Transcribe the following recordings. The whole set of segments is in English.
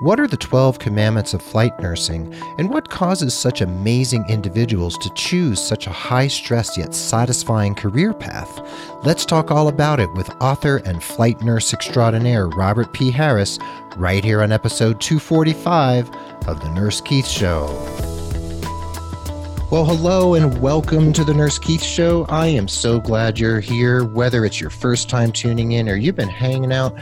What are the 12 commandments of flight nursing, and what causes such amazing individuals to choose such a high stress yet satisfying career path? Let's talk all about it with author and flight nurse extraordinaire Robert P. Harris right here on episode 245 of The Nurse Keith Show. Well, hello and welcome to the Nurse Keith Show. I am so glad you're here, whether it's your first time tuning in or you've been hanging out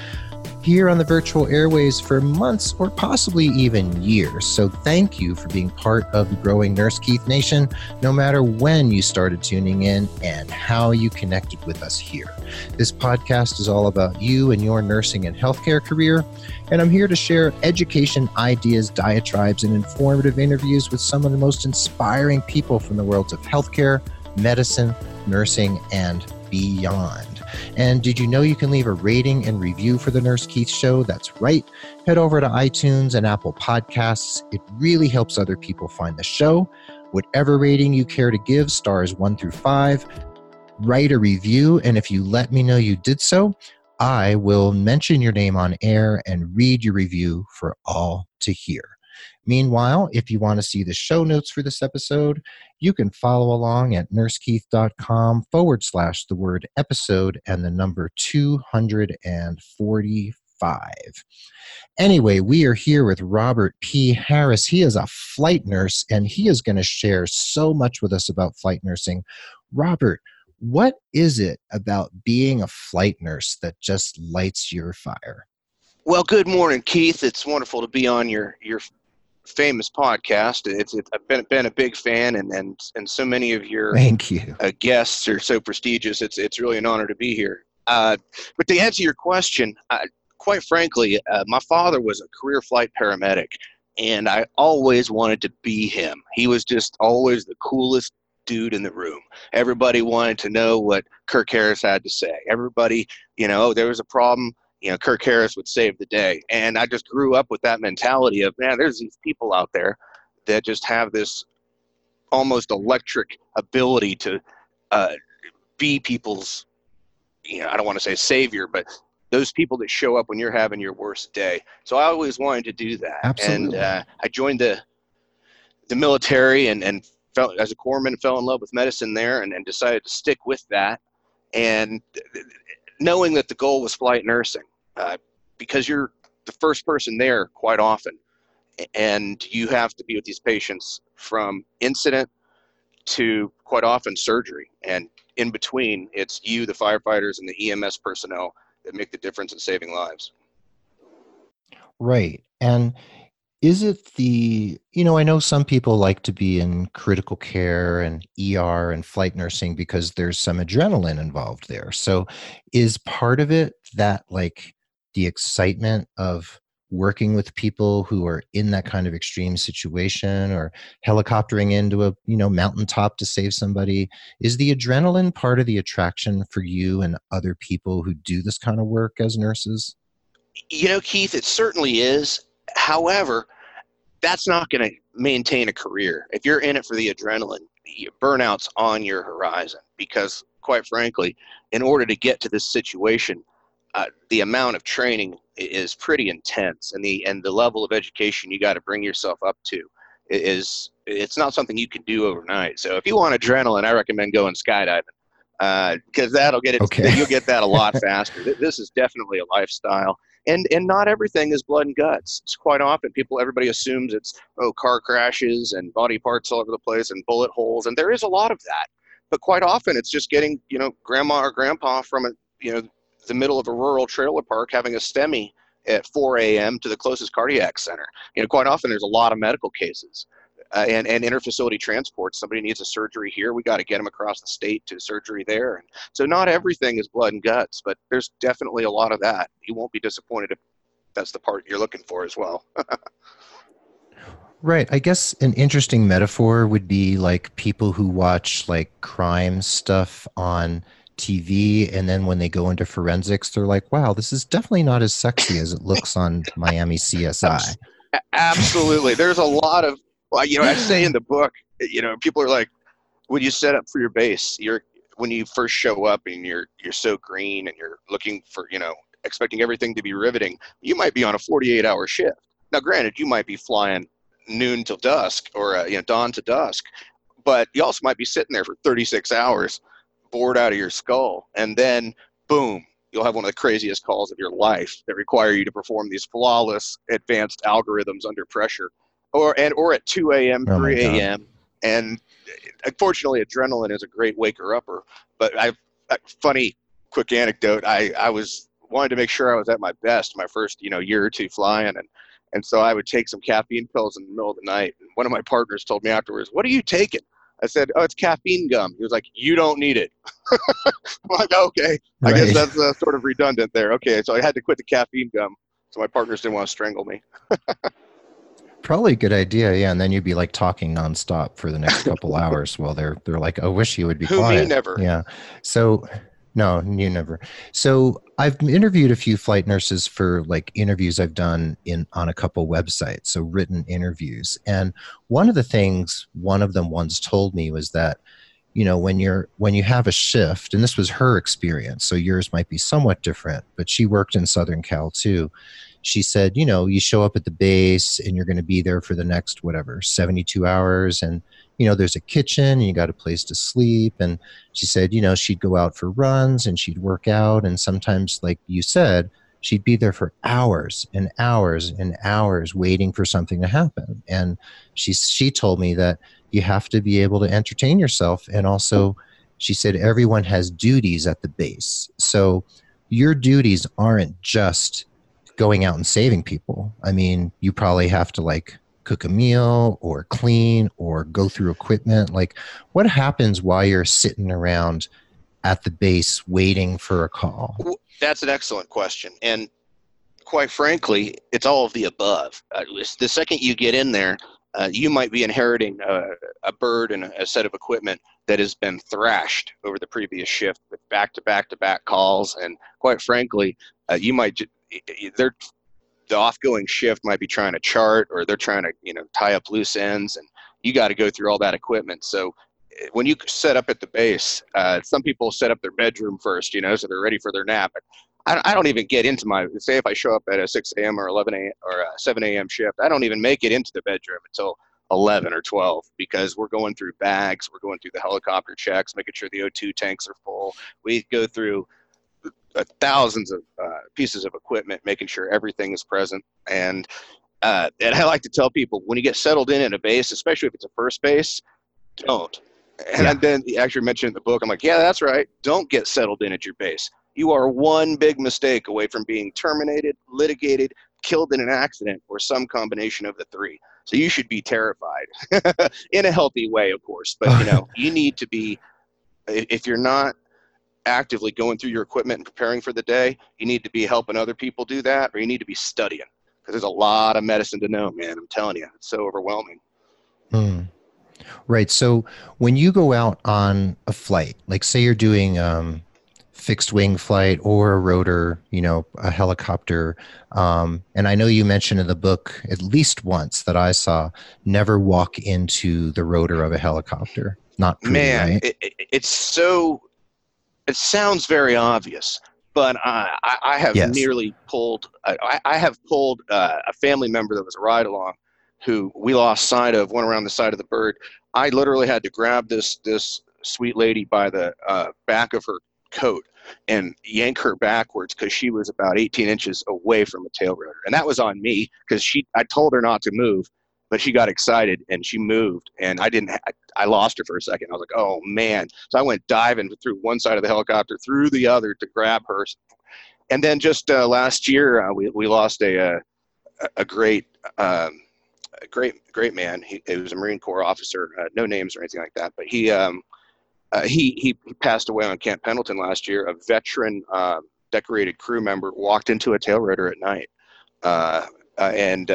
here on the virtual airways for months or possibly even years. So thank you for being part of the growing Nurse Keith Nation, no matter when you started tuning in and how you connected with us here. This podcast is all about you and your nursing and healthcare career, and I'm here to share education, ideas, diatribes, and informative interviews with some of the most inspiring people from the worlds of healthcare, medicine, nursing, and beyond. And did you know you can leave a rating and review for the Nurse Keith Show? That's right. Head over to iTunes and Apple Podcasts. It really helps other people find the show. Whatever rating you care to give, stars one through five, write a review. And if you let me know you did so, I will mention your name on air and read your review for all to hear. Meanwhile, if you want to see the show notes for this episode, you can follow along at nursekeith.com forward slash the word episode and the number 245. Anyway, we are here with Robert P. Harris. He is a flight nurse and he is going to share so much with us about flight nursing. Robert, what is it about being a flight nurse that just lights your fire? Well, good morning, Keith. It's wonderful to be on your your famous podcast. It's, it's I've been been a big fan, and and and so many of your thank you uh, guests are so prestigious. It's it's really an honor to be here. Uh, but to answer your question, uh, quite frankly, uh, my father was a career flight paramedic, and I always wanted to be him. He was just always the coolest dude in the room. Everybody wanted to know what Kirk Harris had to say. Everybody, you know, oh, there was a problem you know, Kirk Harris would save the day. And I just grew up with that mentality of, man, there's these people out there that just have this almost electric ability to uh, be people's, you know, I don't want to say savior, but those people that show up when you're having your worst day. So I always wanted to do that. Absolutely. And uh, I joined the the military and, and felt as a corpsman fell in love with medicine there and, and decided to stick with that. And knowing that the goal was flight nursing uh, because you're the first person there quite often and you have to be with these patients from incident to quite often surgery. And in between it's you the firefighters and the ems personnel that make the difference in saving lives. Right. And is it the you know i know some people like to be in critical care and er and flight nursing because there's some adrenaline involved there. So is part of it that like the excitement of working with people who are in that kind of extreme situation or helicoptering into a you know mountaintop to save somebody is the adrenaline part of the attraction for you and other people who do this kind of work as nurses? You know keith it certainly is However, that's not going to maintain a career. If you're in it for the adrenaline, burnout's on your horizon because, quite frankly, in order to get to this situation, uh, the amount of training is pretty intense, and the and the level of education you got to bring yourself up to is it's not something you can do overnight. So if you want adrenaline, I recommend going skydiving because uh, that'll get it. Okay. You'll get that a lot faster. this is definitely a lifestyle and and not everything is blood and guts. It's quite often people everybody assumes it's oh car crashes and body parts all over the place and bullet holes, and there is a lot of that. But quite often it's just getting you know grandma or grandpa from a you know the middle of a rural trailer park having a STEMI at 4 a.m. to the closest cardiac center. You know, quite often there's a lot of medical cases uh, and, and interfacility transport. Somebody needs a surgery here, we got to get them across the state to surgery there. And so not everything is blood and guts, but there's definitely a lot of that. You won't be disappointed if that's the part you're looking for as well. right. I guess an interesting metaphor would be like people who watch like crime stuff on TV and then when they go into forensics they're like wow this is definitely not as sexy as it looks on Miami CSI. Absolutely. There's a lot of well, you know, I say in the book, you know, people are like, when you set up for your base, you're when you first show up and you're you're so green and you're looking for, you know, expecting everything to be riveting, you might be on a 48 hour shift. Now, granted, you might be flying noon till dusk or uh, you know dawn to dusk, but you also might be sitting there for 36 hours, bored out of your skull, and then boom, you'll have one of the craziest calls of your life that require you to perform these flawless advanced algorithms under pressure or and or at 2 a.m 3 a.m and unfortunately adrenaline is a great waker upper but i've funny quick anecdote i i was wanted to make sure i was at my best my first you know year or two flying and and so i would take some caffeine pills in the middle of the night and one of my partners told me afterwards what are you taking I said, "Oh, it's caffeine gum." He was like, "You don't need it." I'm like, "Okay, I guess that's uh, sort of redundant there." Okay, so I had to quit the caffeine gum, so my partners didn't want to strangle me. Probably a good idea, yeah. And then you'd be like talking nonstop for the next couple hours while they're they're like, "I wish you would be Who, quiet." Me never. Yeah. So no, you never. So I've interviewed a few flight nurses for like interviews I've done in on a couple websites, so written interviews. And one of the things one of them once told me was that, you know, when you're when you have a shift, and this was her experience, so yours might be somewhat different, but she worked in Southern Cal too. She said, you know, you show up at the base and you're going to be there for the next whatever 72 hours and you know, there's a kitchen and you got a place to sleep. And she said, you know, she'd go out for runs and she'd work out. And sometimes, like you said, she'd be there for hours and hours and hours waiting for something to happen. And she, she told me that you have to be able to entertain yourself. And also, she said, everyone has duties at the base. So your duties aren't just going out and saving people. I mean, you probably have to like cook a meal or clean or go through equipment? Like, what happens while you're sitting around at the base waiting for a call? That's an excellent question. And quite frankly, it's all of the above. Uh, the second you get in there, uh, you might be inheriting a, a bird and a, set of equipment that has been thrashed over the previous shift with back to back to back calls. And quite frankly, uh, you might, they're the off-going shift might be trying to chart or they're trying to you know tie up loose ends and you got to go through all that equipment. So eh, when you set up at the base uh, some people set up their bedroom first you know so they're ready for their nap I, I don't even get into my say if i show up at a 6 a.m or 11 a.m or a 7 a.m shift i don't even make it into the bedroom until 11 or 12 because we're going through bags we're going through the helicopter checks making sure the o2 tanks are full. We go through thousands of uh, pieces of equipment, making sure everything is present. And uh, and I like to tell people when you get settled in at a base, especially if it's a first base, don't. And yeah. then he actually mentioned in the book, I'm like, yeah, that's right. Don't get settled in at your base. You are one big mistake away from being terminated, litigated, killed in an accident, or some combination of the three. So you should be terrified in a healthy way, of course. But you know, you need to be. If you're not actively going through your equipment and preparing for the day, you need to be helping other people do that, or you need to be studying because there's a lot of medicine to know, man. I'm telling you, it's so overwhelming. Hmm. Right. So when you go out on a flight, like say you're doing um, fixed wing flight or a rotor, you know, a helicopter. Um, and I know you mentioned in the book at least once that I saw never walk into the rotor of a helicopter. Not pretty, man. Right? It, it, it's so it sounds very obvious, but I, I have yes. nearly pulled. I, I have pulled uh, a family member that was a ride along, who we lost sight of. Went around the side of the bird. I literally had to grab this this sweet lady by the uh, back of her coat and yank her backwards because she was about 18 inches away from a tail rotor, and that was on me because she. I told her not to move, but she got excited and she moved and i didn't I, I, lost her for a second. I was like oh man. So i went diving through one side of the helicopter through the other to grab her. And then just uh, last year uh, we, we lost a, uh, a, a great um, a great great man. He, he, was a marine corps officer uh, no names or anything like that but he um, uh, he, he passed away on camp pendleton last year. A veteran um, decorated crew member walked into a tail rotor at night uh, and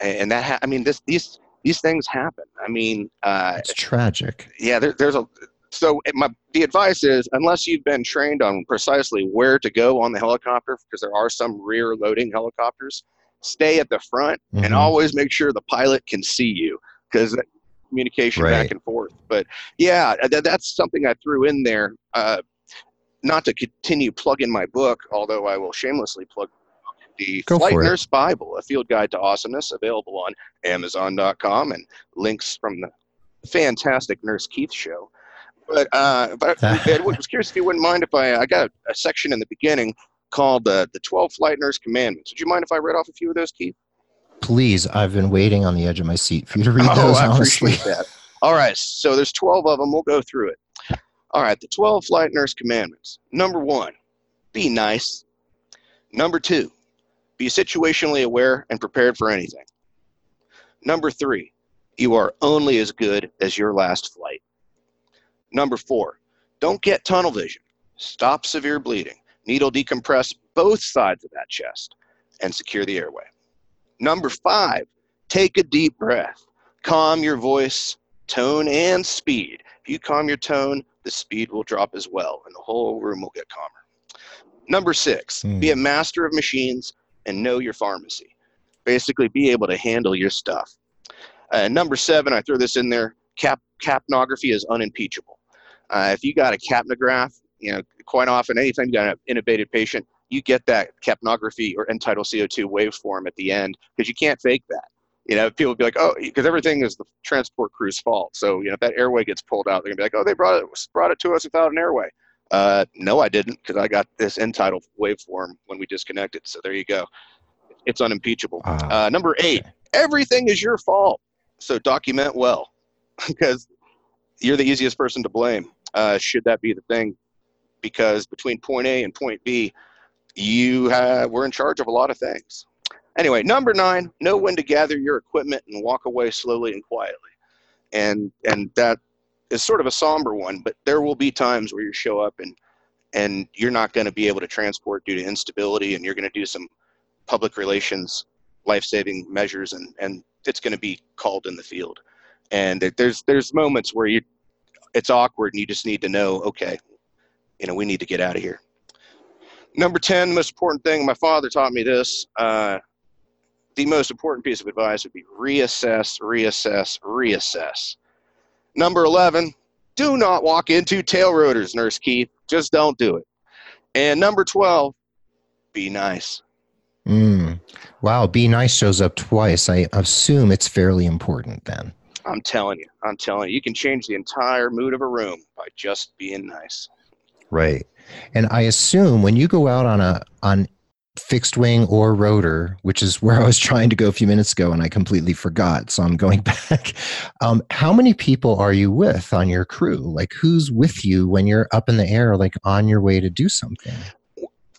and that ha- I mean this these these things happen. I mean, uh, it's tragic. Yeah, there, there's a so my the advice is unless you've been trained on precisely where to go on the helicopter because there are some rear loading helicopters stay at the front mm-hmm. and always make sure the pilot can see you because communication right. back and forth but yeah that, that's something i threw in there uh, not to continue plugging my book although i will shamelessly plug the Go Flight for it. Nurse Bible, a field guide to awesomeness, available on Amazon.com, and links from the fantastic Nurse Keith show. But uh, but I was curious if you wouldn't mind if I I got a, a section in the beginning called uh, the 12 Flight Nurse Commandments. Would you mind if I read off a few of those, Keith? Please, I've been waiting on the edge of my seat for you to read oh, those. I honestly, appreciate that. All right, so there's 12 of them. We'll go through it. All right, the 12 Flight Nurse Commandments. Number one, be nice. Number two, be situationally aware and prepared for anything. Number three, you are only as good as your last flight. Number four, don't get tunnel vision. Stop severe bleeding. Needle decompress both sides of that chest and secure the airway. Number five, take a deep breath. Calm your voice, tone, and speed. If you calm your tone, the speed will drop as well, and the whole room will get calmer. Number six, Hmm. be a master of machines and know your pharmacy. Basically, be able to handle your stuff. Uh, number seven, I throw this in there. Cap capnography is unimpeachable. Uh, if you got a capnograph, you know, quite often, anytime you got an intubated patient, you get that capnography or tidal CO2 waveform at the end because you can't fake that. You know, people be like, oh, because everything is the transport crew's fault. So, you know, if that airway gets pulled out, they're gonna be like, oh, they brought it brought it to us without an airway. Uh, no, I didn't, because I got this end tidal waveform when we disconnected. So there you go. It's unimpeachable. Ah, Uh, number eight, okay. everything is your fault. So document well, because you're the easiest person to blame. Uh, should that be the thing? Because between point A and point B, you have, were in charge of a lot of things. Anyway, number nine, know when to gather your equipment and walk away slowly and quietly. And and that is sort of a somber one, but there will be times where you show up and and you're not going to be able to transport due to instability, and you're going to do some public relations life-saving measures, and and it's going to be called in the field. And there's there's moments where you it's awkward, and you just need to know, okay, you know, we need to get out of here. Number 10, most important thing, my father taught me this. Uh, the most important piece of advice would be reassess, reassess, reassess. Number 11, do not walk into tail rotors, Nurse Keith. Just don't do it. And number 12, be nice. Mm. Wow, be nice shows up twice. I assume it's fairly important then. I'm telling you, I'm telling you, you can change the entire mood of a room by just being nice. Right. And I assume when you go out on a on fixed wing or rotor, which is where I was trying to go a few minutes ago and I completely forgot, so I'm going back. Um, how many people are you with on your crew? Like who's with you when you're up in the air, like on your way to do something?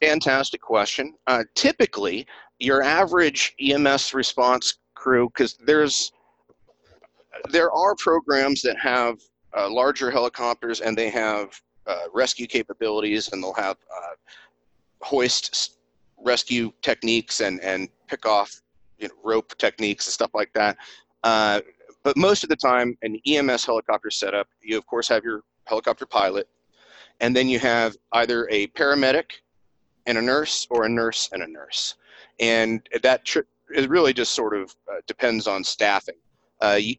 Fantastic question. Uh, typically, your average EMS response crew, because there's there are programs that have uh, larger helicopters and they have uh, rescue capabilities and they'll have uh, hoist rescue techniques and and pick off you know, rope techniques and stuff like that. Uh, but most of the time, an EMS helicopter setup, you of course have your helicopter pilot, and then you have either a paramedic and a nurse or a nurse and a nurse. And that tr- it really just sort of uh, depends on staffing. Uh, you,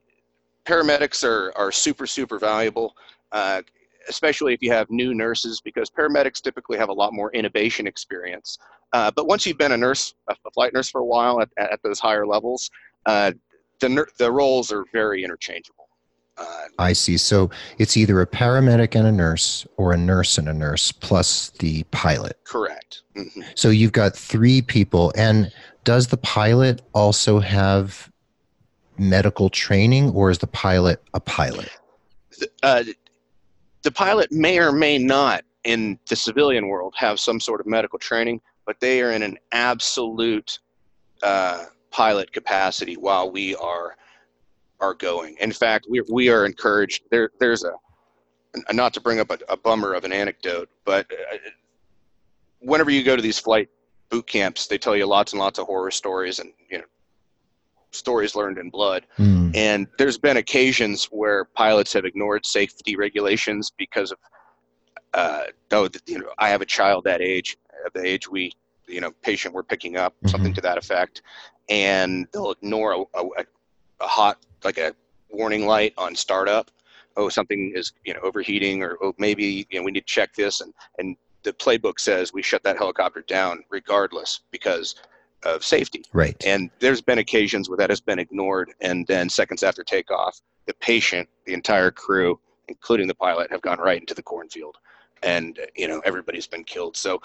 paramedics are, are super, super valuable, uh, especially if you have new nurses, because paramedics typically have a lot more intubation experience. Uh, but once you've been a nurse, a, flight nurse for a while at, at those higher levels, uh, the, the roles are very interchangeable. Uh, I see. So it's either a paramedic and a nurse or a nurse and a nurse plus the pilot. correct. Mhm. So you've got three people. And does the pilot also have medical training or is the pilot a pilot? uh, the pilot may or may not in the civilian world have some sort of medical training, but they are in an absolute uh, pilot capacity while we are are going. In fact, we we are encouraged. There there's a not to bring up a, a bummer of an anecdote, but uh, whenever you go to these flight boot camps, they tell you lots and lots of horror stories and you know stories learned in blood. Hmm. And there's been occasions where pilots have ignored safety regulations because of, uh, oh, you know, I have a child that age, the age we, you know, patient we're picking up, something to that effect, and they'll ignore a, a, a hot, like a warning light on startup. Oh, something is, you know, overheating, or oh, maybe you know we need to check this, and and the playbook says we shut that helicopter down regardless because of safety. Right. And there's been occasions where that has been ignored, and then seconds after takeoff, the patient, the entire crew, including the pilot, have gone right into the cornfield, and you know everybody's been killed. So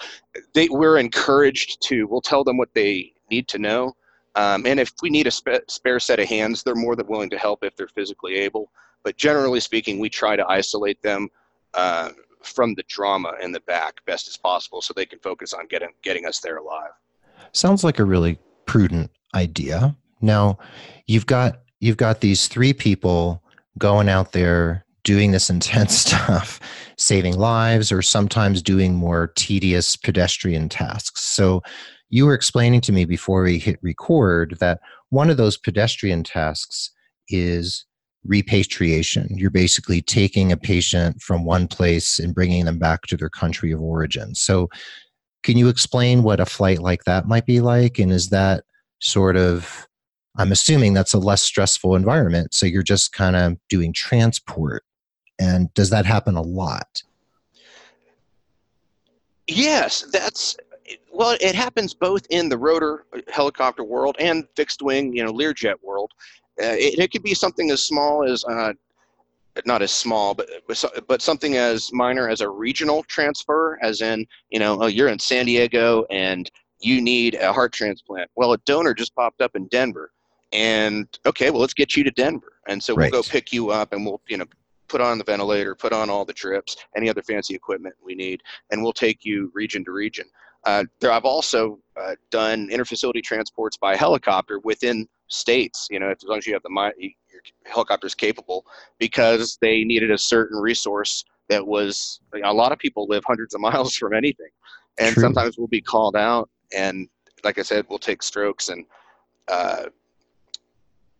they we're encouraged to. We'll tell them what they need to know, um, and if we need a sp- spare set of hands, they're more than willing to help if they're physically able. But generally speaking, we try to isolate them. Uh, from the drama in the back best as possible so they can focus on getting getting us there alive. Sounds like a really prudent idea. Now, you've got you've got these three people going out there doing this intense stuff, saving lives or sometimes doing more tedious pedestrian tasks. So, you were explaining to me before we hit record that one of those pedestrian tasks is repatriation. You're basically taking a patient from one place and bringing them back to their country of origin. So, can you explain what a flight like that might be like? And is that sort of, I'm assuming that's a less stressful environment. So, you're just kind of doing transport. And does that happen a lot? Yes, that's well, it happens both in the rotor helicopter world and fixed wing, you know, Learjet world. Uh, it, it, could be something as small as uh, not as small, but but something as minor as a regional transfer, as in you know oh, you're in San Diego and you need a heart transplant. Well, a donor just popped up in Denver, and okay, well let's get you to Denver, and so we'll go pick you up and we'll you know put on the ventilator, put on all the drips, any other fancy equipment we need, and we'll take you region to region. Uh, there, I've also uh, done interfacility transports by helicopter within states. You know, as long as you have the helicopter is capable, because they needed a certain resource that was. You know, a lot of people live hundreds of miles from anything, and True. sometimes we'll be called out, and like I said, we'll take strokes and. Uh,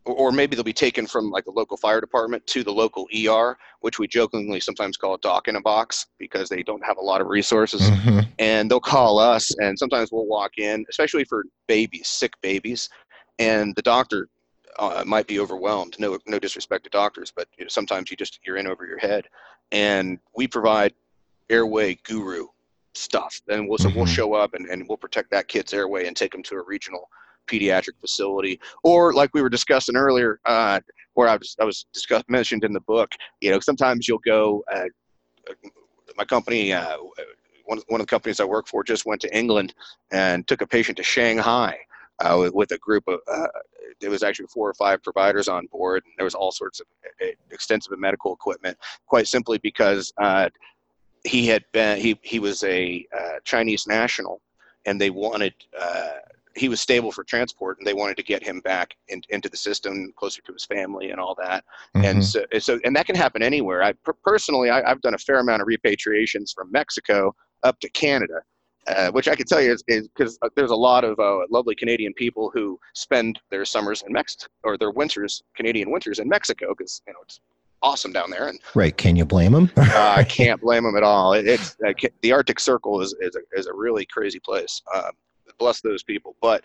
or maybe they'll be taken from like the local fire department to the local ER, which we jokingly sometimes call a doc in a box because they don't have a lot of resources. Mm-hmm. And they'll call us, and sometimes we'll walk in, especially for babies, sick babies and the doctor uh, might be overwhelmed. No, no disrespect to doctors, but you know, sometimes you just you're in over your head, and we provide airway guru stuff. And we'll so mm-hmm. we'll show up and, and we'll protect that kid's airway and take them to a regional pediatric facility, or like we were discussing earlier, uh, where I was I was discussed mentioned in the book. You know, sometimes you'll go. Uh, my company. Uh, one, one of the companies I work for just went to England and took a patient to Shanghai uh, with a group of uh, there was actually four or five providers on board and there was all sorts of uh, extensive medical equipment quite simply because uh, he had been he, he was a uh, chinese national and they wanted uh, he was stable for transport and they wanted to get him back in, into the system closer to his family and all that. Mm-hmm. and so, so and that can happen anywhere. I personally I, i've done a fair amount of repatriations from mexico up to canada uh, which I can tell you is because uh, there's a lot of uh, lovely Canadian people who spend their summers in Mexico or their winters, Canadian winters in Mexico, because you know it's awesome down there. And right, can you blame them? uh, I can't blame them at all. It, it's uh, the Arctic Circle is is a, is a really crazy place. Um, bless those people, but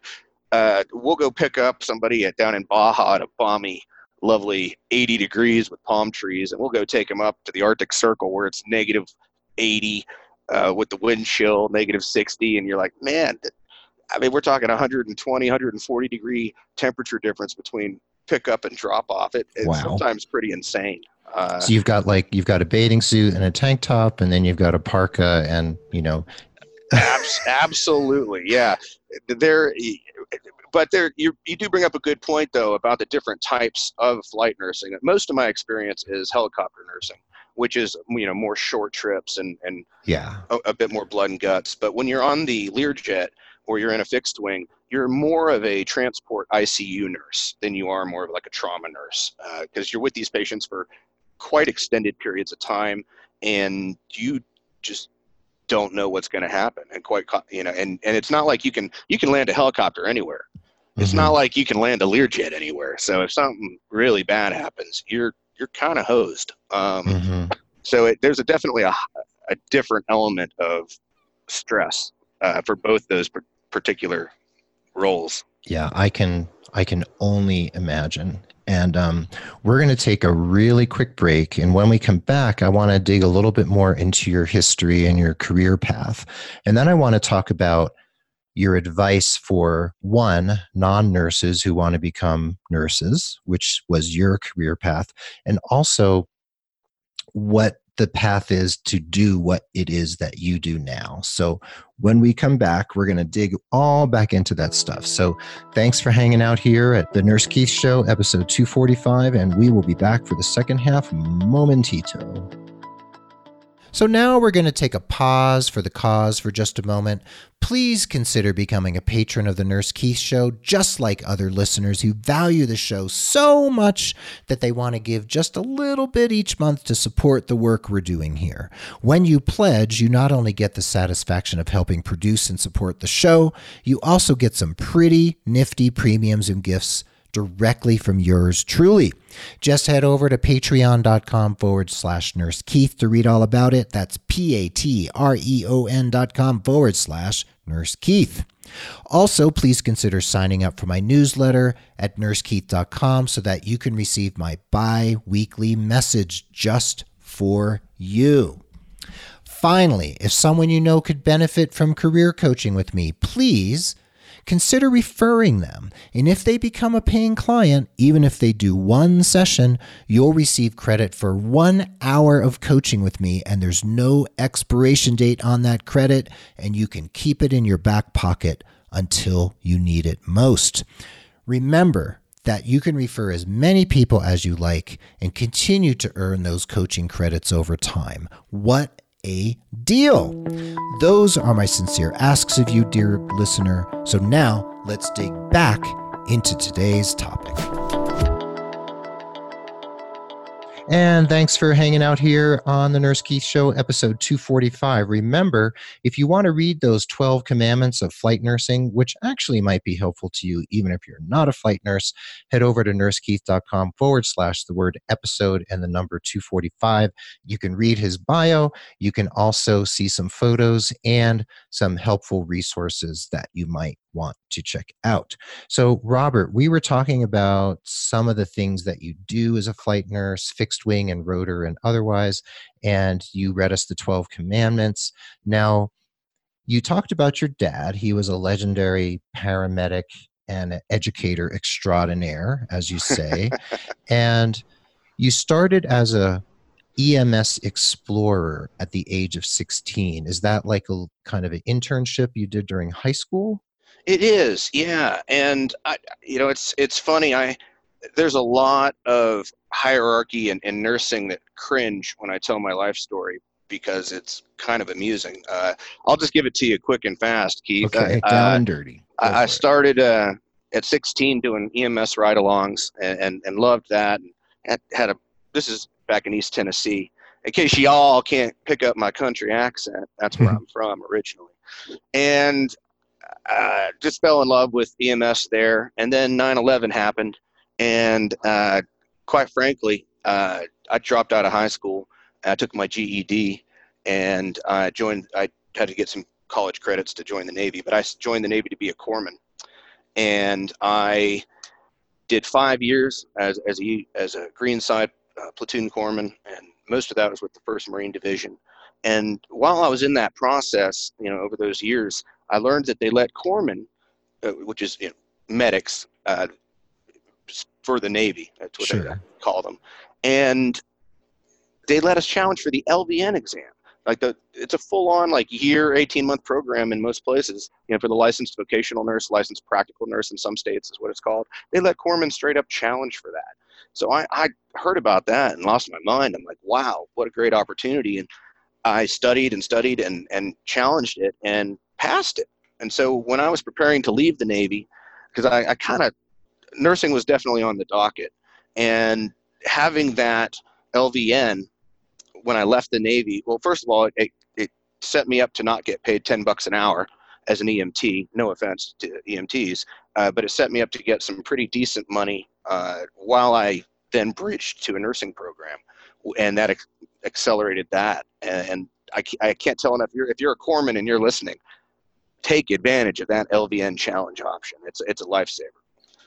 uh, we'll go pick up somebody at down in Baja at a balmy lovely 80 degrees with palm trees and we'll go take them up to the arctic circle where it's negative 80 uh, with the wind chill, negative 60, and you're like, man, I mean, we're talking 120, 140 degree temperature difference between pickup and drop off. It, it's wow. sometimes pretty insane. Uh, so you've got like you've got a bathing suit and a tank top, and then you've got a parka, and you know. abs- absolutely, yeah. There, but there you you do bring up a good point though about the different types of flight nursing. Most of my experience is helicopter nursing which is you know more short trips and and yeah a, a bit more blood and guts. But when you're on the Learjet or you're in a fixed wing, you're more of a transport ICU nurse than you are more of like a trauma nurse because uh, you're with these patients for quite extended periods of time, and you just don't know what's going to happen and quite you know and and it's not like you can you can land a helicopter anywhere it's mm-hmm. not like you can land a learjet anywhere so if something really bad happens you're you're kind of hosed. Um, mm-hmm. So it, there's a definitely a, a different element of stress uh, for both those particular roles. Yeah, I can I can only imagine. And um, we're going to take a really quick break. And when we come back, I want to dig a little bit more into your history and your career path. And then I want to talk about your advice for one, non nurses who want to become nurses, which was your career path, and also what the path is to do what it is that you do now. So when we come back, we're going to dig all back into that stuff. So thanks for hanging out here at the Nurse Keith Show, episode 245, and we will be back for the second half momentito. So now we're going to take a pause for the cause for just a moment. Please consider becoming a patron of the Nurse Keith Show, just like other listeners who value the show so much that they want to give just a little bit each month to support the work we're doing here. When you pledge, you not only get the satisfaction of helping produce and support the show, you also get some pretty nifty premiums and gifts directly from yours truly. Just head over to patreon.com forward slash nurse Keith to read all about it. That's P A T R E O N dot com forward slash nurse Keith. Also, please consider signing up for my newsletter at nursekeith.com so that you can receive my bi weekly message just for you. Finally, if someone you know could benefit from career coaching with me, please consider referring them. And if they become a paying client, even if they do one session, you'll receive credit for one hour of coaching with me. And there's no expiration date on that credit, and you can keep it in your back pocket until you need it most. Remember, that you can refer as many people as you like and continue to earn those coaching credits over time. What a deal. Those are my sincere asks of you, dear listener. So now let's dig back into today's topic. And thanks for hanging out here on the Nurse Keith Show, episode 245. Remember, if you want to read those 12 commandments of flight nursing, which actually might be helpful to you even if you're not a flight nurse, head over to nursekeith.com forward slash the word episode and the number 245. You can read his bio. You can also see some photos and some helpful resources that you might want to check out. So, Robert, we were talking about some of the things that you do as a flight nurse, fixed wing and rotor and otherwise, and you read us the 12 commandments. Now, you talked about your dad. He was a legendary paramedic and educator extraordinaire, as you say. and you started as a EMS explorer at the age of 16. Is that like a kind of an internship you did during high school? It is, yeah, and I, you know, it's it's funny. I there's a lot of hierarchy and, and nursing that cringe when I tell my life story because it's kind of amusing. Uh, I'll just give it to you quick and fast, Keith. Okay, uh, down and dirty. I, I, started uh, at 16 doing EMS ride-alongs and, and, and loved that. And had a this is back in East Tennessee. In case y'all can't pick up my country accent, that's where I'm from originally. And uh, just fell in love with EMS there. And then 9 11 happened. And uh, quite frankly, uh, I dropped out of high school. I took my GED and I joined, I had to get some college credits to join the Navy, but I joined the Navy to be a corpsman. And I did five years as, as, a, as a Greenside uh, platoon corpsman, and most of that was with the 1st Marine Division. And while I was in that process, you know, over those years, I learned that they let corpsmen, uh, which is you know, medics, uh, for the Navy. That's what sure. they call them, and they let us challenge for the LVN exam. Like the, it's a full-on like year, eighteen-month program in most places. You know, for the licensed vocational nurse, licensed practical nurse in some states is what it's called. They let corpsmen straight up challenge for that. So I, I heard about that and lost my mind. I'm like, wow, what a great opportunity! And I studied and studied and and challenged it and passed it. And so when I was preparing to leave the Navy, because I, I kind of, nursing was definitely on the docket. And having that LVN when I left the Navy, well, first of all, it, it set me up to not get paid 10 bucks an hour as an EMT. No offense to EMTs, uh, but it set me up to get some pretty decent money uh, while I then bridged to a nursing program. And that accelerated that. And, I, I can't tell enough. If you're, if you're a corpsman and you're listening, take advantage of that LVN challenge option. It's it's a lifesaver.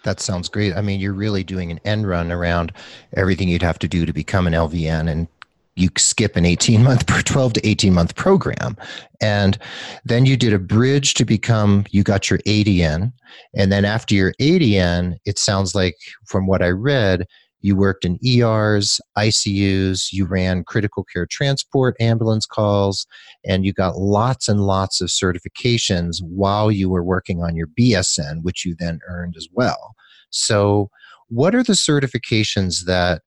That sounds great. I mean, you're really doing an end run around everything you'd have to do to become an LVN and you skip an 18 month 12 to 18 month program and then you did a bridge to become you got your adn and then after your adn it sounds like from what i read you worked in ers icus you ran critical care transport ambulance calls and you got lots and lots of certifications while you were working on your bsn which you then earned as well so what are the certifications that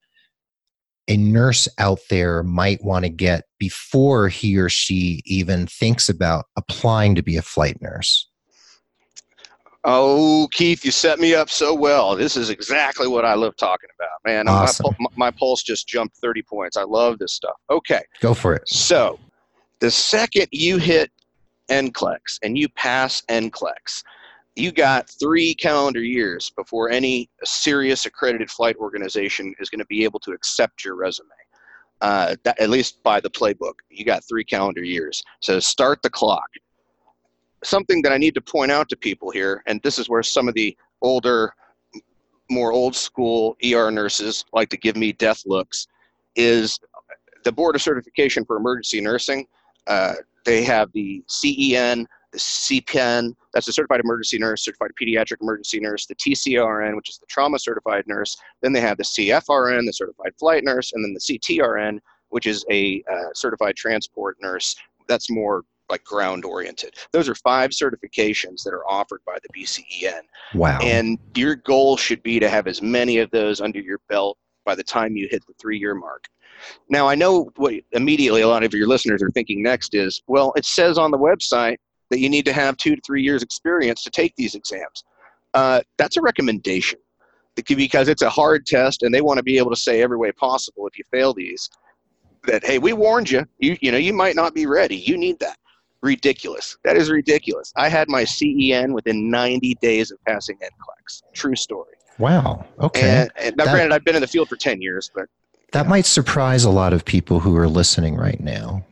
a nurse out there might want to get before he or she even thinks about applying to be a flight nurse? Oh, Keith, you set me up so well. This is exactly what I love talking about, man. Awesome. My, my pulse just jumped 30 points. I love this stuff. Okay. Go for it. So, the second you hit NCLEX and you pass NCLEX, you got three calendar years before any serious accredited flight organization is going to be able to accept your resume. Uh, that, at least by the playbook, you got three calendar years. So start the clock. Something that I need to point out to people here, and this is where some of the older, more old school ER nurses like to give me death looks, is the Board of Certification for Emergency Nursing. Uh, they have the CEN, the CPN, that's the certified emergency nurse, certified pediatric emergency nurse, the TCRN, which is the trauma certified nurse. Then they have the CFRN, the certified flight nurse, and then the CTRN, which is a uh, certified transport nurse. That's more like ground oriented. Those are five certifications that are offered by the BCEN. Wow. And your goal should be to have as many of those under your belt by the time you hit the three year mark. Now, I know what immediately a lot of your listeners are thinking next is well, it says on the website that you need to have two to three years experience to take these exams. Uh, that's a recommendation because it's a hard test and they want to be able to say every way possible if you fail these that hey we warned you you you know you might not be ready you need that ridiculous. That is ridiculous. I had my cen within 90 days of passing NCLEX true story. Wow. Okay. And, and now that, granted i've been in the field for 10 years but that might surprise a lot of people who are listening right now.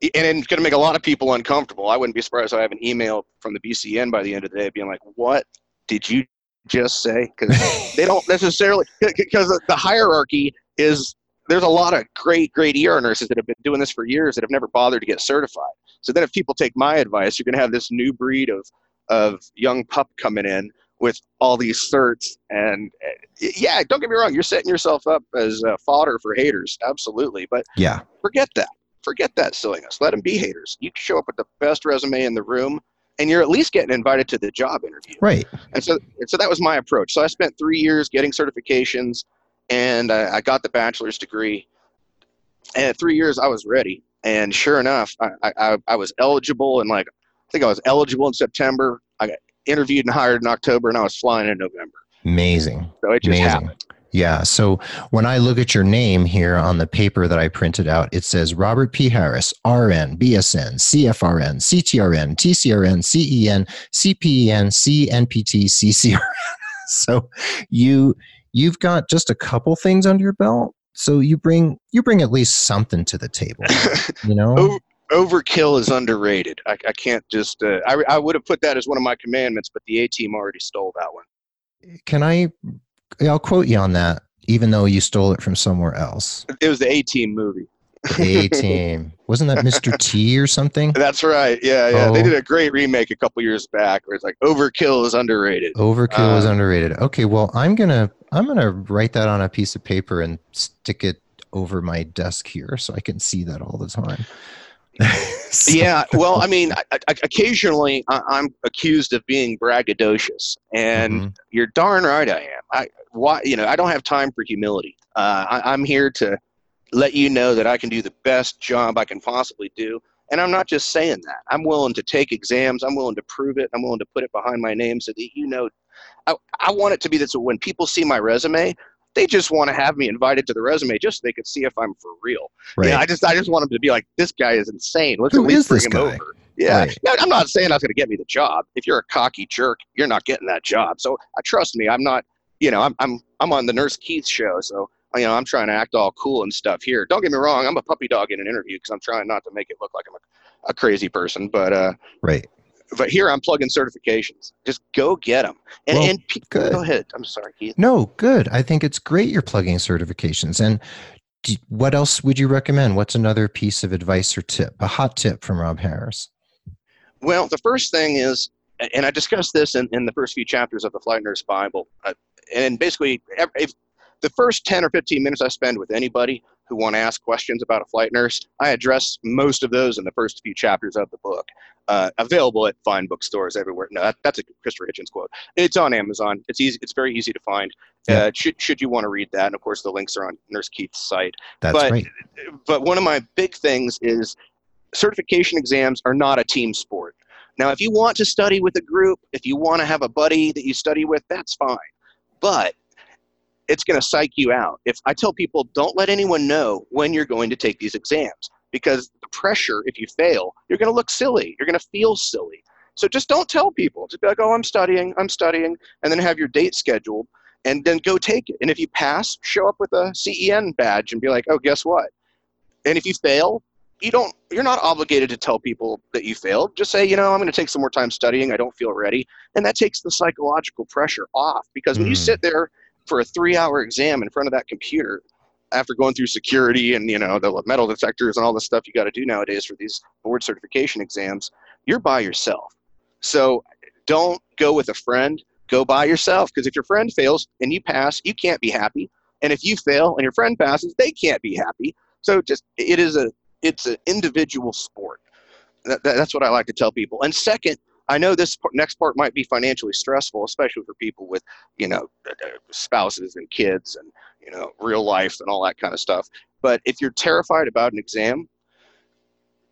And it's going to make a lot of people uncomfortable. I wouldn't be surprised if I have an email from the BCN by the end of the day being like, "What did you just say?" Because they don't necessarily because the hierarchy is there's a lot of great great ER nurses that have been doing this for years that have never bothered to get certified. So then, if people take my advice, you're going to have this new breed of of young pup coming in with all these certs and yeah don't get me wrong you're setting yourself up as uh, fodder for haters absolutely but yeah forget that forget that silliness. Let them be haters. You can show up with the best resume in the room, and you're at least getting invited to the job interview. Right. And so, and so that was my approach. So I spent three years getting certifications, and I, I got the bachelor's degree. And at three years, I was ready. And sure enough, I, I, I was eligible, and like I think I was eligible in September. I got interviewed and hired in October, and I was flying in November. Amazing. So it just Amazing. happened. Yeah. So when I look at your name here on the paper that I printed out, it says Robert P. Harris, RN, BSN, CFRN, CTRN, TCRN, CEN, CPEN, CNPT, CCRN. so you you've got just a couple things under your belt. So you bring you bring at least something to the table. You know? Overkill is underrated. I, I can't just. Uh, I, I would have put that as one of my commandments, but the A team already stole that one. Can I I'll quote you on that, even though you stole it from somewhere else. It was the A Team movie. A Team. Wasn't that Mr. T or something? That's right. Yeah, yeah. Oh. They did a great remake a couple years back where it's like Overkill is underrated. Overkill uh, is underrated. Okay, well, I'm gonna I'm gonna write that on a piece of paper and stick it over my desk here so I can see that all the time. so. Yeah, well, I mean, I, I, occasionally I, am accused of being braggadocious, and mm-hmm. you're darn right I am. I, why, you know, I don't have time for humility. Uh, I, I'm here to let you know that I can do the best job I can possibly do, and I'm not just saying that. I'm willing to take exams. I'm willing to prove it. I'm willing to put it behind my name so that you know. I, I want it to be that so when people see my resume, they just want to have me invited to the resume just so they could see if I'm for real. Right. Yeah, I just I just want them to be like, this guy is insane. Let's Who at least bring him guy? over. Yeah, right. now, I'm not saying that's going to get me the job. If you're a cocky jerk, you're not getting that job. So uh, trust me, I'm not. You know, I'm I'm I'm on the Nurse Keith show, so you know I'm trying to act all cool and stuff here. Don't get me wrong, I'm a puppy dog in an interview because I'm trying not to make it look like I'm a, a crazy person. But uh, right but here I'm plugging certifications. Just go get them. And, well, and good. go ahead. I'm sorry, Keith. No, good. I think it's great you're plugging certifications. And do, what else would you recommend? What's another piece of advice or tip? A hot tip from Rob Harris. Well, the first thing is, and I discussed this in, in the first few chapters of the Flight Nurse Bible, uh, and basically, if the first 10 or 15 minutes I spend with anybody who want to ask questions about a flight nurse, I address most of those in the first few chapters of the book. Uh, available at fine bookstores everywhere. No, that, that's a Christopher Hitchens quote. It's on Amazon. It's easy. It's very easy to find. Yeah. Uh, should should you want to read that? And of course, the links are on Nurse Keith's site. That's but, great. But one of my big things is certification exams are not a team sport. Now, if you want to study with a group, if you want to have a buddy that you study with, that's fine. But it's going to psych you out. If I tell people, don't let anyone know when you're going to take these exams because the pressure, if you fail, you're going to look silly. You're going to feel silly. So just don't tell people. Just be like, oh, I'm studying, I'm studying, and then have your date scheduled and then go take it. And if you pass, show up with a CEN badge and be like, oh, guess what? And if you fail, you don't you're not obligated to tell people that you failed. Just say, you know, I'm going to take some more time studying. I don't feel ready. And that takes the psychological pressure off because when mm. you sit there for a three hour exam in front of that computer after going through security and you know the metal detectors and all the stuff you got to do nowadays for these board certification exams you're by yourself. So don't go with a friend go by yourself because if your friend fails and you pass you can't be happy. And if you fail and your friend passes they can't be happy. So just it is a it's an individual sport. That, that, that's what i like to tell people. And second I know this next part might be financially stressful, especially for people with, you know, spouses and kids and, you know, real life and all that kind of stuff. But if you're terrified about an exam,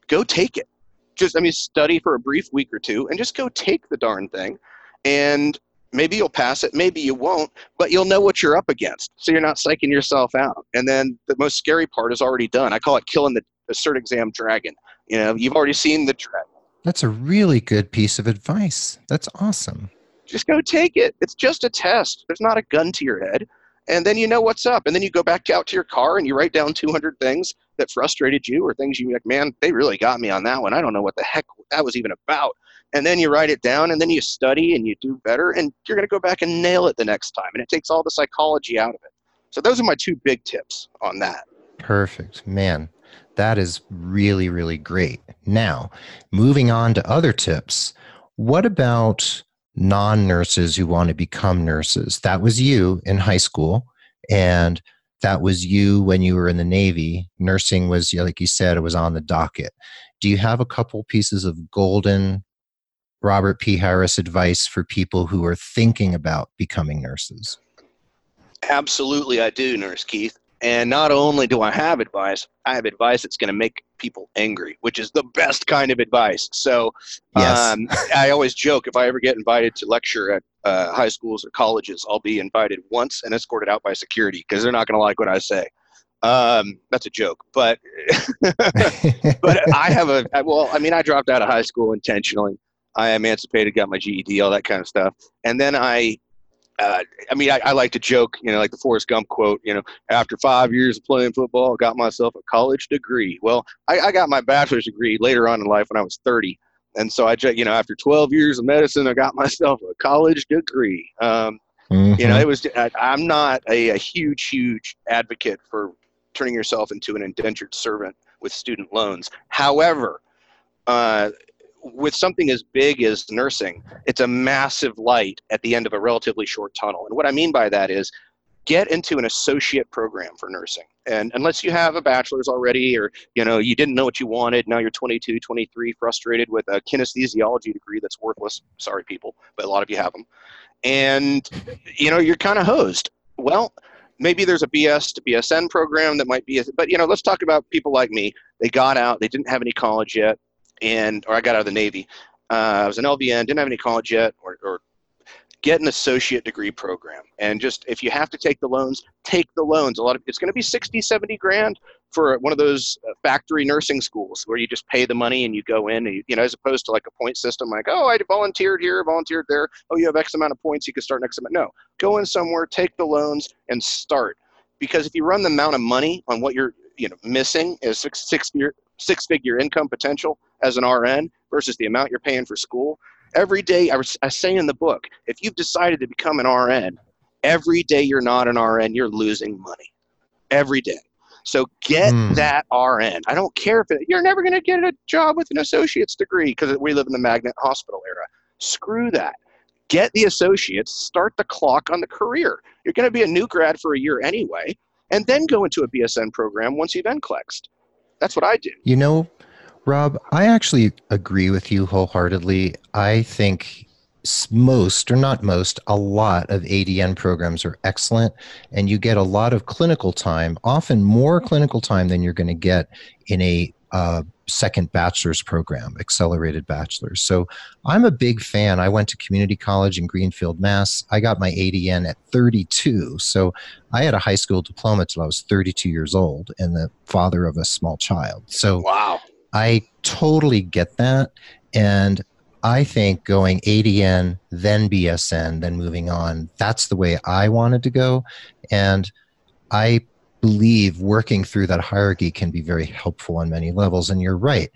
go take it. Just, I mean, study for a brief week or two and just go take the darn thing. And maybe you'll pass it, maybe you won't, but you'll know what you're up against. So you're not psyching yourself out. And then the most scary part is already done. I call it killing the, the cert exam dragon. You know, you've already seen the dragon that's a really good piece of advice. That's awesome. Just go take it. It's just a test. There's not a gun to your head. And then you know what's up. And then you go back out to your car and you write down 200 things that frustrated you or things you like, man, they really got me on that one. I don't know what the heck that was even about. And then you write it down and then you study and you do better and you're going to go back and nail it the next time. And it takes all the psychology out of it. So those are my two big tips on that. Perfect. Man, that is really, really great. Now, moving on to other tips, what about non nurses who want to become nurses? That was you in high school, and that was you when you were in the Navy. Nursing was, like you said, it was on the docket. Do you have a couple pieces of golden Robert P. Harris advice for people who are thinking about becoming nurses? Absolutely, I do, Nurse Keith. And not only do I have advice, I have advice that's going to make people angry, which is the best kind of advice. So yes. um, I always joke if I ever get invited to lecture at uh, high schools or colleges, I'll be invited once and escorted out by security because they're not going to like what I say. Um, that's a joke, but but I have a well. I mean, I dropped out of high school intentionally. I emancipated, got my GED, all that kind of stuff, and then I uh, I mean, I, I, like to joke, you know, like the Forrest Gump quote, you know, after five years of playing football, I got myself a college degree. Well, I, I, got my bachelor's degree later on in life when I was 30. And so I, you know, after 12 years of medicine, I got myself a college degree. Um, mm-hmm. You know, it was, I, am not a, a huge, huge advocate for turning yourself into an indentured servant with student loans. However, uh, with something as big as nursing, it's a massive light at the end of a relatively short tunnel. And what I mean by that is get into an associate program for nursing. And unless you have a bachelor's already or you know you didn't know what you wanted, now you're 22, 23 frustrated with a kinesthesiology degree that's worthless. Sorry people, but a lot of you have them. And you know you're kind of hosed. Well, maybe there's a BS to BSN program that might be, but you know, let's talk about people like me. They got out, they didn't have any college yet and or I got out of the Navy. Uh, I was an LVN, didn't have any college yet, or, or get an associate degree program. And just if you have to take the loans take the loans. A lot of it's going to be 60 70 grand for one of those uh, factory nursing schools where you just pay the money and you go in you, you know as opposed to like a point system like oh i volunteered here volunteered there. Oh you have x amount of points you can start next amount no go in somewhere take the loans and start. Because if you run the amount of money on what you're you know missing is six six figure six figure income potential as an RN versus the amount you're paying for school. Every day, I, was, I say in the book, if you've decided to become an RN, every day you're not an RN, you're losing money. Every day. So get mm. that RN. I don't care if it, you're never going to get a job with an associate's degree because we live in the magnet hospital era. Screw that. Get the associates, start the clock on the career. You're going to be a new grad for a year anyway, and then go into a BSN program once you've NCLEXed. That's what I do. You know, Rob, I actually agree with you wholeheartedly. I think most, or not most, a lot of ADN programs are excellent, and you get a lot of clinical time, often more clinical time than you're going to get in a uh, second bachelor's program, accelerated bachelor's. So I'm a big fan. I went to community college in Greenfield, Mass. I got my ADN at 32. So I had a high school diploma till I was 32 years old and the father of a small child. So wow. I totally get that. And I think going ADN, then BSN, then moving on, that's the way I wanted to go. And I believe working through that hierarchy can be very helpful on many levels. And you're right,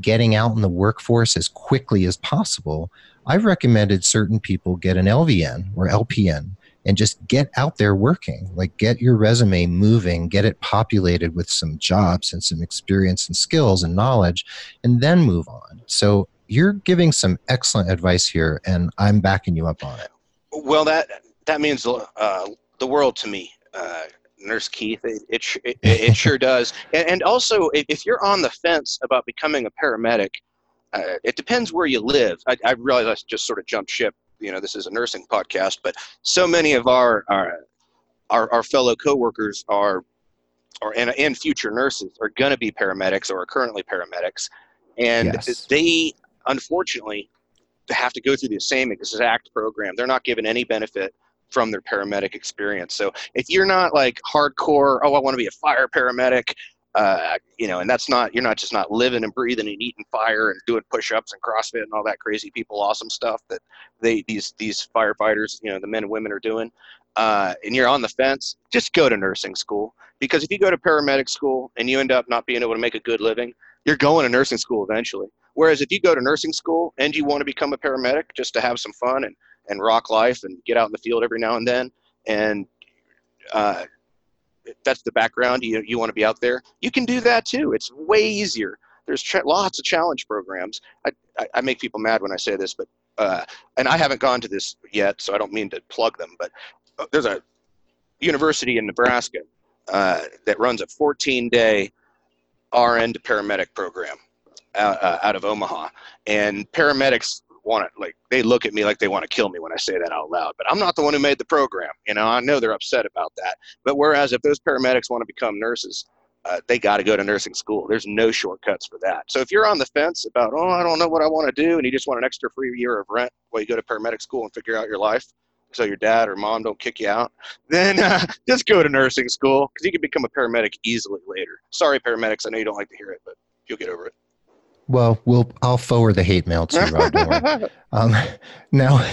getting out in the workforce as quickly as possible. I've recommended certain people get an LVN or LPN and just get out there working. Like get your resume moving, get it populated with some jobs and some experience and skills and knowledge, and then move on. So you're giving some excellent advice here, and I'm backing you up on it. Well, that that means uh, the world to me. Uh, Nurse Keith. It, it, it, it sure does. And, and, also, if you're on the fence about becoming a paramedic, uh, it depends where you live. I, I realize I just sort of jumped ship you know this is a nursing podcast, but so many of our our our, our fellow coworkers are or and, and future nurses are going to be paramedics or are currently paramedics, and yes. they unfortunately have to go through the same exact program. They're not given any benefit from their paramedic experience. So if you're not like hardcore, oh, I want to be a fire paramedic, uh, you know, and that's not you're not just not living and breathing and eating fire and doing push-ups and CrossFit and all that crazy people awesome stuff that they these these firefighters, you know, the men and women are doing. Uh, and you're on the fence, just go to nursing school because if you go to paramedic school and you end up not being able to make a good living, you're going to nursing school eventually. Whereas if you go to nursing school and you want to become a paramedic just to have some fun and, and rock life and get out in the field every now and then. And uh, that's the background you, you want to be out there you can do that too. It's way easier. There's lots of challenge programs. I, I, I, make people mad when i say this but uh, and i haven't gone to this yet so i don't mean to plug them but uh, there's a university in nebraska uh, that runs a 14 day rn to paramedic program out, uh, out of omaha. And paramedics want to like they look at me like they want to kill me when I say that out loud. But I'm not the one who made the program. You know, I know they're upset about that. But whereas if those paramedics want to become nurses, uh, they got to go to nursing school. There's no shortcuts for that. So if you're on the fence about, oh, I don't know what I want to do, and you just want an extra free year of rent while you go to paramedic school and figure out your life, so your dad or mom don't kick you out, then uh, just go to nursing school because you can become a paramedic easily later. Sorry, paramedics, I know you don't like to hear it, but you'll get over it. Well, we'll I'll forward the hate mail to Rob. um, now,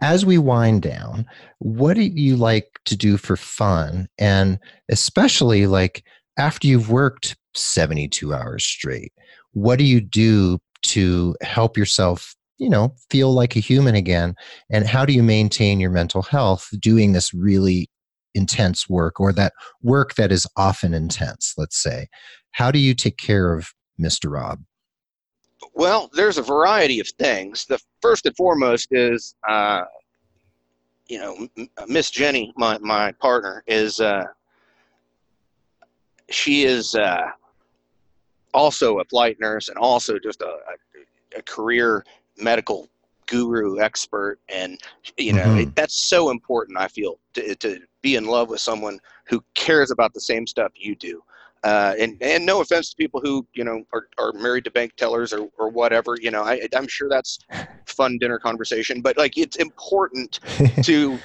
as we wind down, what do you like to do for fun, and especially like after you've worked seventy-two hours straight? What do you do to help yourself? You know, feel like a human again, and how do you maintain your mental health doing this really intense work or that work that is often intense? Let's say, how do you take care of Mr. Rob? Well, there's a variety of things. The first and foremost is, uh, you know, Miss Jenny, my my partner, is uh, she is uh, also a flight nurse and also just a, a, a career medical guru expert and you know mm-hmm. it, that's so important i feel to, to be in love with someone who cares about the same stuff you do uh, and and no offense to people who you know are, are married to bank tellers or, or whatever you know I, i'm sure that's fun dinner conversation but like it's important to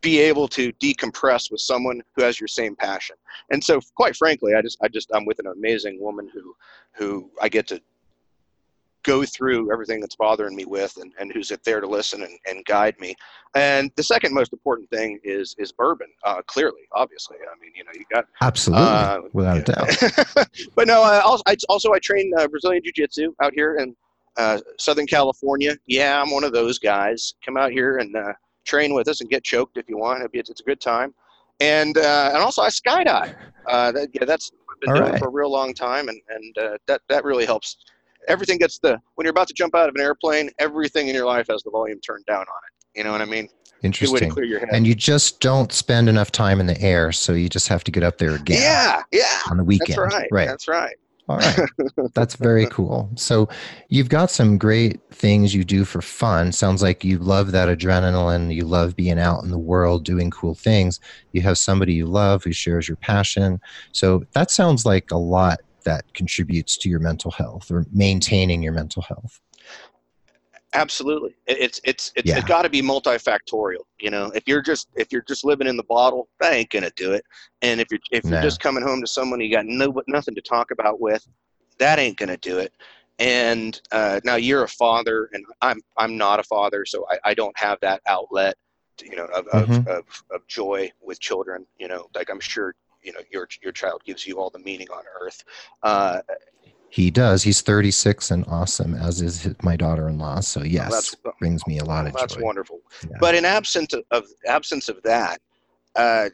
be able to decompress with someone who has your same passion. And so quite frankly i just i just i'm with an amazing woman who who i get to go through everything that's bothering me with and, and who's there to listen and, and guide me. And the second most important thing is is bourbon, uh, clearly, obviously. I mean, you know, you got absolutely uh, without a doubt. but no, I also, I, also I train uh, Brazilian Jiu Jitsu out here in uh, Southern California. Yeah, I'm one of those guys. Come out here and uh, train with us and get choked if you want. It's, it's a good time. and uh, and also I skydive. Uh, that, yeah, that's what I've been All doing right. for a real long time, and and uh, that that really helps. Everything gets the when you're about to jump out of an airplane, everything in your life has the volume turned down on it. You know what I mean? Good way to Interesting. clear your head. And you just don't spend enough time in the air, so you just have to get up there again yeah, yeah, on the weekend. that's right. Right. That's right. All right. That's very cool. So you've got some great things you do for fun. Sounds like you love that adrenaline. You love being out in the world doing cool things. You have somebody you love who shares your passion. So that sounds like a lot that contributes to your mental health or maintaining your mental health. Absolutely, It- it's it's it's, Yeah. it's got to be multifactorial. You know, if you're just if you're just living in the bottle, that ain't gonna do it. And if you're if No. you're just coming home to someone you got no nothing to talk about with, that ain't gonna do it. And uh, now you're a father, and I'm I'm not a father, so I, I don't have that outlet, you know, of, of, Mhm. of of joy with children. You know, like I'm sure you know your your child gives you all the meaning on earth. Uh, He does. He's 36 and awesome, as is my daughter-in-law. So yes, that's- brings me a lot of that's joy. wonderful. Yeah. But in absence of, of absence of that, uh,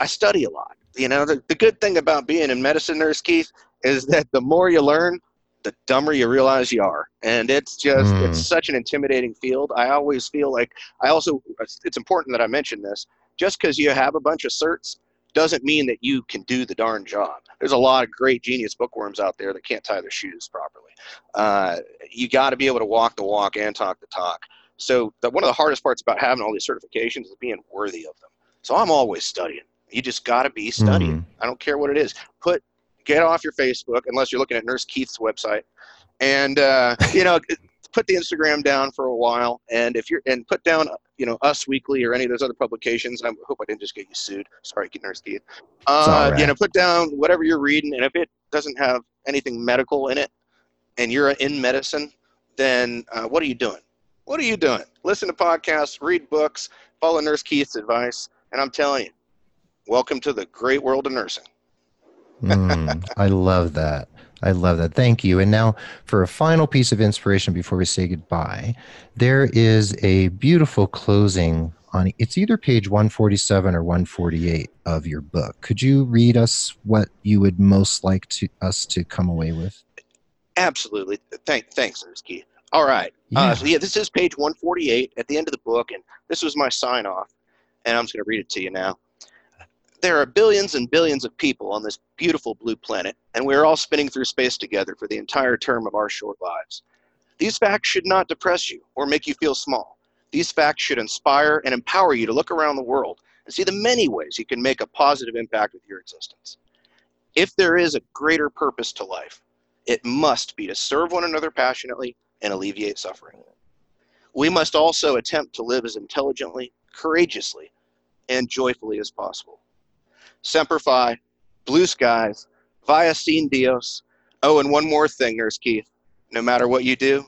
I study a lot. You know, the, the good thing about being in medicine, nurse Keith, is that the more you learn, the dumber you realize you are, and it's just Mm. it's such an intimidating field. I always feel like I also it's important that I mention this. Just because you have a bunch of certs doesn't mean that you can do the darn job. There's a lot of great genius bookworms out there that can't tie their shoes properly. Uh, you got to be able to walk the walk and talk the talk. So the, one of the hardest parts about having all these certifications is being worthy of them. So I'm always studying. You just got to be studying. Mm. I don't care what it is. Put get off your Facebook unless you're looking at Nurse Keith's website, and uh, you know put the Instagram down for a while. And if you're and put down you know Us Weekly or any of those other publications. I hope I didn't just get you sued. Sorry, get Nurse Keith. Uh, right. You know, put down whatever you're reading, and if it doesn't have anything medical in it, and you're in medicine, then uh, what are you doing? What are you doing? Listen to podcasts, read books, follow Nurse Keith's advice, and I'm telling you, welcome to the great world of nursing. Mm, I love that. I love that. Thank you. And now, for a final piece of inspiration before we say goodbye, there is a beautiful closing on it's either page 147 or 148 of your book. Could you read us what you would most like to us to come away with? Absolutely. Thank, thanks, Nurse All right. Yeah. Uh, so yeah, this is page 148 at the end of the book, and this was my sign off, and I'm just going to read it to you now. There are billions and billions of people on this beautiful blue planet, and we are all spinning through space together for the entire term of our short lives. These facts should not depress you or make you feel small. These facts should inspire and empower you to look around the world and see the many ways you can make a positive impact with your existence. If there is a greater purpose to life, it must be to serve one another passionately and alleviate suffering. We must also attempt to live as intelligently, courageously, and joyfully as possible. Semper Fi, blue skies, vaya con Dios. Oh, and one more thing, Nurse Keith. No matter what you do,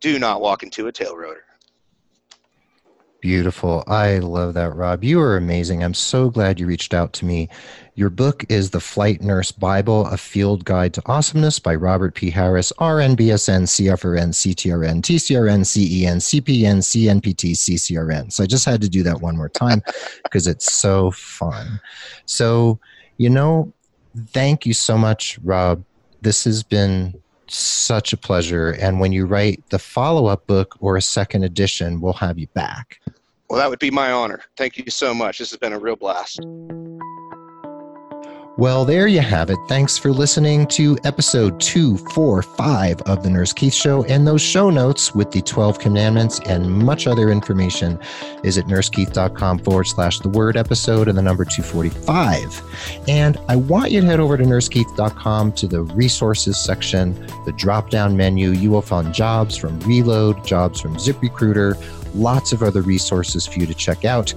do not walk into a tail rotor. Beautiful. I love that, Rob. You are amazing. I'm so glad you reached out to me. Your book is The Flight Nurse Bible, A Field Guide to Awesomeness by Robert P. Harris, RN, BSN, CFRN, CTRN, TCRN, CEN, CPN, CNPT, CCRN. So I just had to do that one more time because it's so fun. So, you know, thank you so much, Rob. This has been such a pleasure. And when you write the follow up book or a second edition, we'll have you back. Well, that would be my honor. Thank you so much. This has been a real blast. Well, there you have it. Thanks for listening to episode 245 of The Nurse Keith Show. And those show notes with the 12 commandments and much other information is at nursekeith.com forward slash the word episode and the number 245. And I want you to head over to nursekeith.com to the resources section, the drop down menu. You will find jobs from Relode, jobs from ZipRecruiter, lots of other resources for you to check out.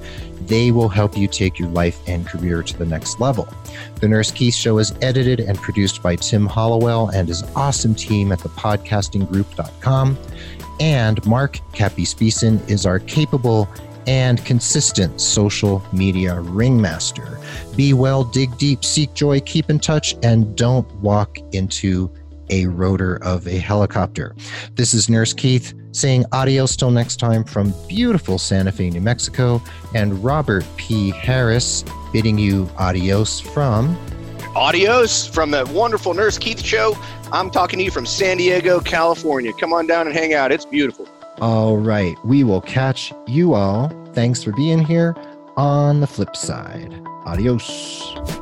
They will help you take your life and career to the next level. The Nurse Keith Show is edited and produced by Tim Hollowell and his awesome team at thepodcastinggroup.com. And Mark Capispison is our capable and consistent social media ringmaster. Be well, dig deep, seek joy, keep in touch, and don't walk into a rotor of a helicopter. This is Nurse Keith. Saying adios till next time from beautiful Santa Fe, New Mexico, and Robert P. Harris bidding you adios from. Adios from the wonderful Nurse Keith Show. I'm talking to you from San Diego, California. Come on down and hang out. It's beautiful. All right. We will catch you all. Thanks for being here on the flip side. Adios.